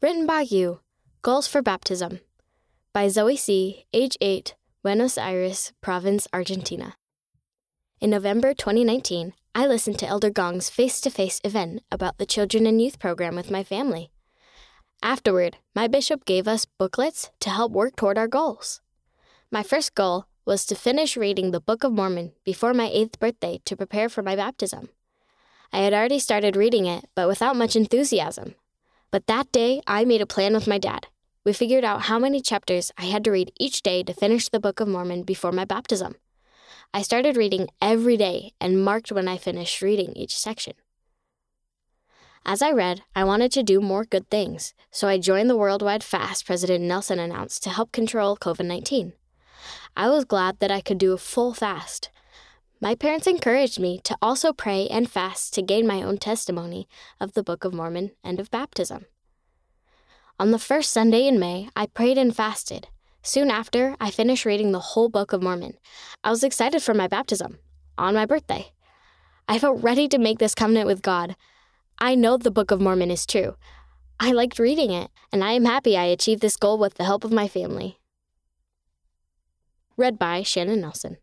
Written by you. Goals for Baptism. By Zoe C., age 8, Buenos Aires, Province, Argentina. In November 2019, I listened to Elder Gong's face to face event about the Children and Youth Program with my family. Afterward, my bishop gave us booklets to help work toward our goals. My first goal was to finish reading the Book of Mormon before my eighth birthday to prepare for my baptism. I had already started reading it, but without much enthusiasm. But that day, I made a plan with my dad. We figured out how many chapters I had to read each day to finish the Book of Mormon before my baptism. I started reading every day and marked when I finished reading each section. As I read, I wanted to do more good things, so I joined the worldwide fast President Nelson announced to help control COVID 19. I was glad that I could do a full fast. My parents encouraged me to also pray and fast to gain my own testimony of the Book of Mormon and of baptism. On the first Sunday in May, I prayed and fasted. Soon after, I finished reading the whole Book of Mormon. I was excited for my baptism on my birthday. I felt ready to make this covenant with God. I know the Book of Mormon is true. I liked reading it, and I am happy I achieved this goal with the help of my family. Read by Shannon Nelson.